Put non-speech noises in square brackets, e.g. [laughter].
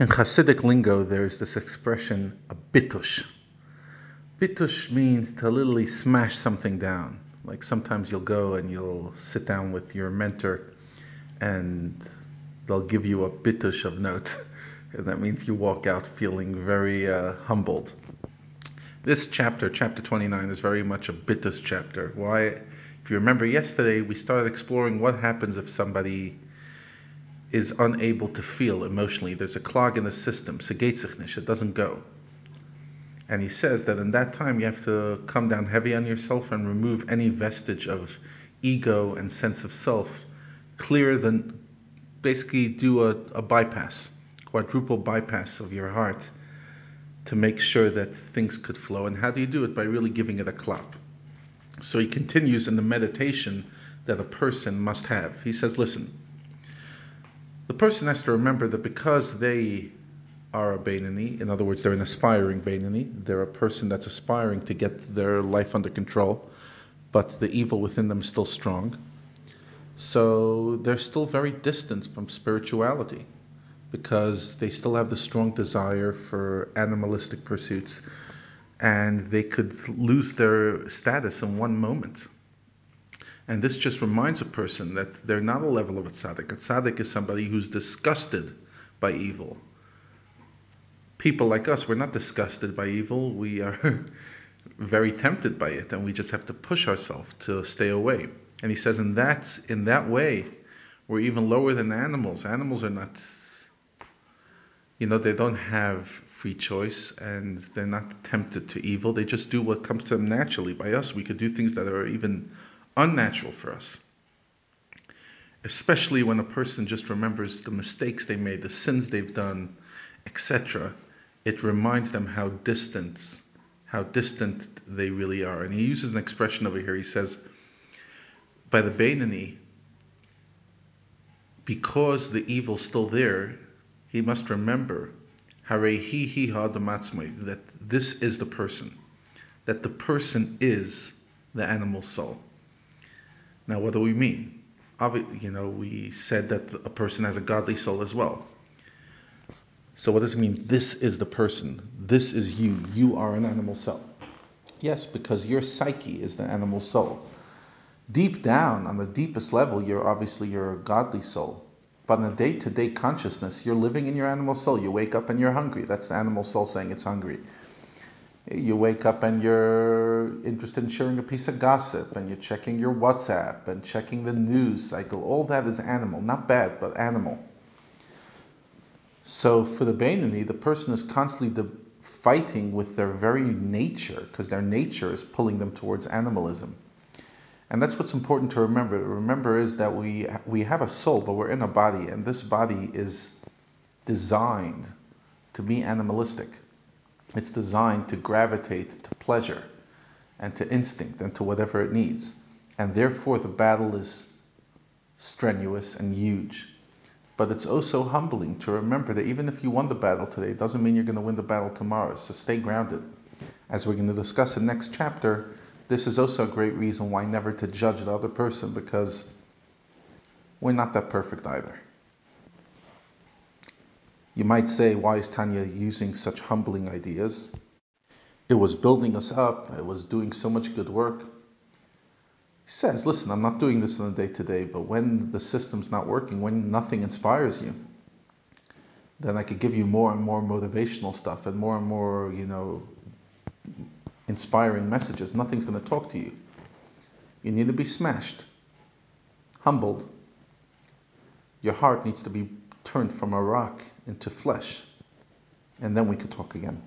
In Hasidic lingo, there's this expression, a bitush. Bitush means to literally smash something down. Like sometimes you'll go and you'll sit down with your mentor and they'll give you a bitush of notes. [laughs] And that means you walk out feeling very uh, humbled. This chapter, chapter 29, is very much a bitush chapter. Why? If you remember yesterday, we started exploring what happens if somebody is unable to feel emotionally. There's a clog in the system, it doesn't go. And he says that in that time you have to come down heavy on yourself and remove any vestige of ego and sense of self. Clear the, basically do a, a bypass, quadruple bypass of your heart to make sure that things could flow. And how do you do it? By really giving it a clap. So he continues in the meditation that a person must have. He says, listen, the person has to remember that because they are a Beinoni, in other words, they're an aspiring Beinoni, they're a person that's aspiring to get their life under control, but the evil within them is still strong. So they're still very distant from spirituality because they still have the strong desire for animalistic pursuits and they could lose their status in one moment. And this just reminds a person that they're not a level of a tzaddik. A tzaddik is somebody who's disgusted by evil. People like us, we're not disgusted by evil. We are [laughs] very tempted by it, and we just have to push ourselves to stay away. And he says, in that in that way, we're even lower than animals. Animals are not, you know, they don't have free choice and they're not tempted to evil. They just do what comes to them naturally. By us, we could do things that are even unnatural for us. Especially when a person just remembers the mistakes they made, the sins they've done, etc. It reminds them how distant, how distant they really are. And he uses an expression over here. He says, by the Beinoni, because the evil's still there, he must remember had the matsmei that this is the person, that the person is the animal soul. Now, what do we mean? Obviously you know, we said that a person has a godly soul as well. So, what does it mean? This is the person. This is you. You are an animal soul. Yes, because your psyche is the animal soul. Deep down, on the deepest level, you're obviously your godly soul. But in a day-to-day consciousness, you're living in your animal soul. You wake up and you're hungry. That's the animal soul saying it's hungry you wake up and you're interested in sharing a piece of gossip and you're checking your WhatsApp and checking the news cycle. All that is animal, not bad, but animal. So for the Beinoni, the person is constantly fighting with their very nature because their nature is pulling them towards animalism. And that's what's important to remember. Remember is that we we have a soul, but we're in a body, and this body is designed to be animalistic. It's designed to gravitate to pleasure and to instinct and to whatever it needs. And therefore, the battle is strenuous and huge. But it's oh also humbling to remember that even if you won the battle today, it doesn't mean you're going to win the battle tomorrow. So stay grounded. As we're going to discuss in the next chapter, this is also a great reason why never to judge the other person because we're not that perfect either. You might say, why is Tanya using such humbling ideas? It was building us up, it was doing so much good work. He says, listen, I'm not doing this on a day to day, but when the system's not working, when nothing inspires you, then I could give you more and more motivational stuff and more and more, you know, inspiring messages. Nothing's going to talk to you. You need to be smashed, humbled. Your heart needs to be turned from a rock into flesh. And then we could talk again.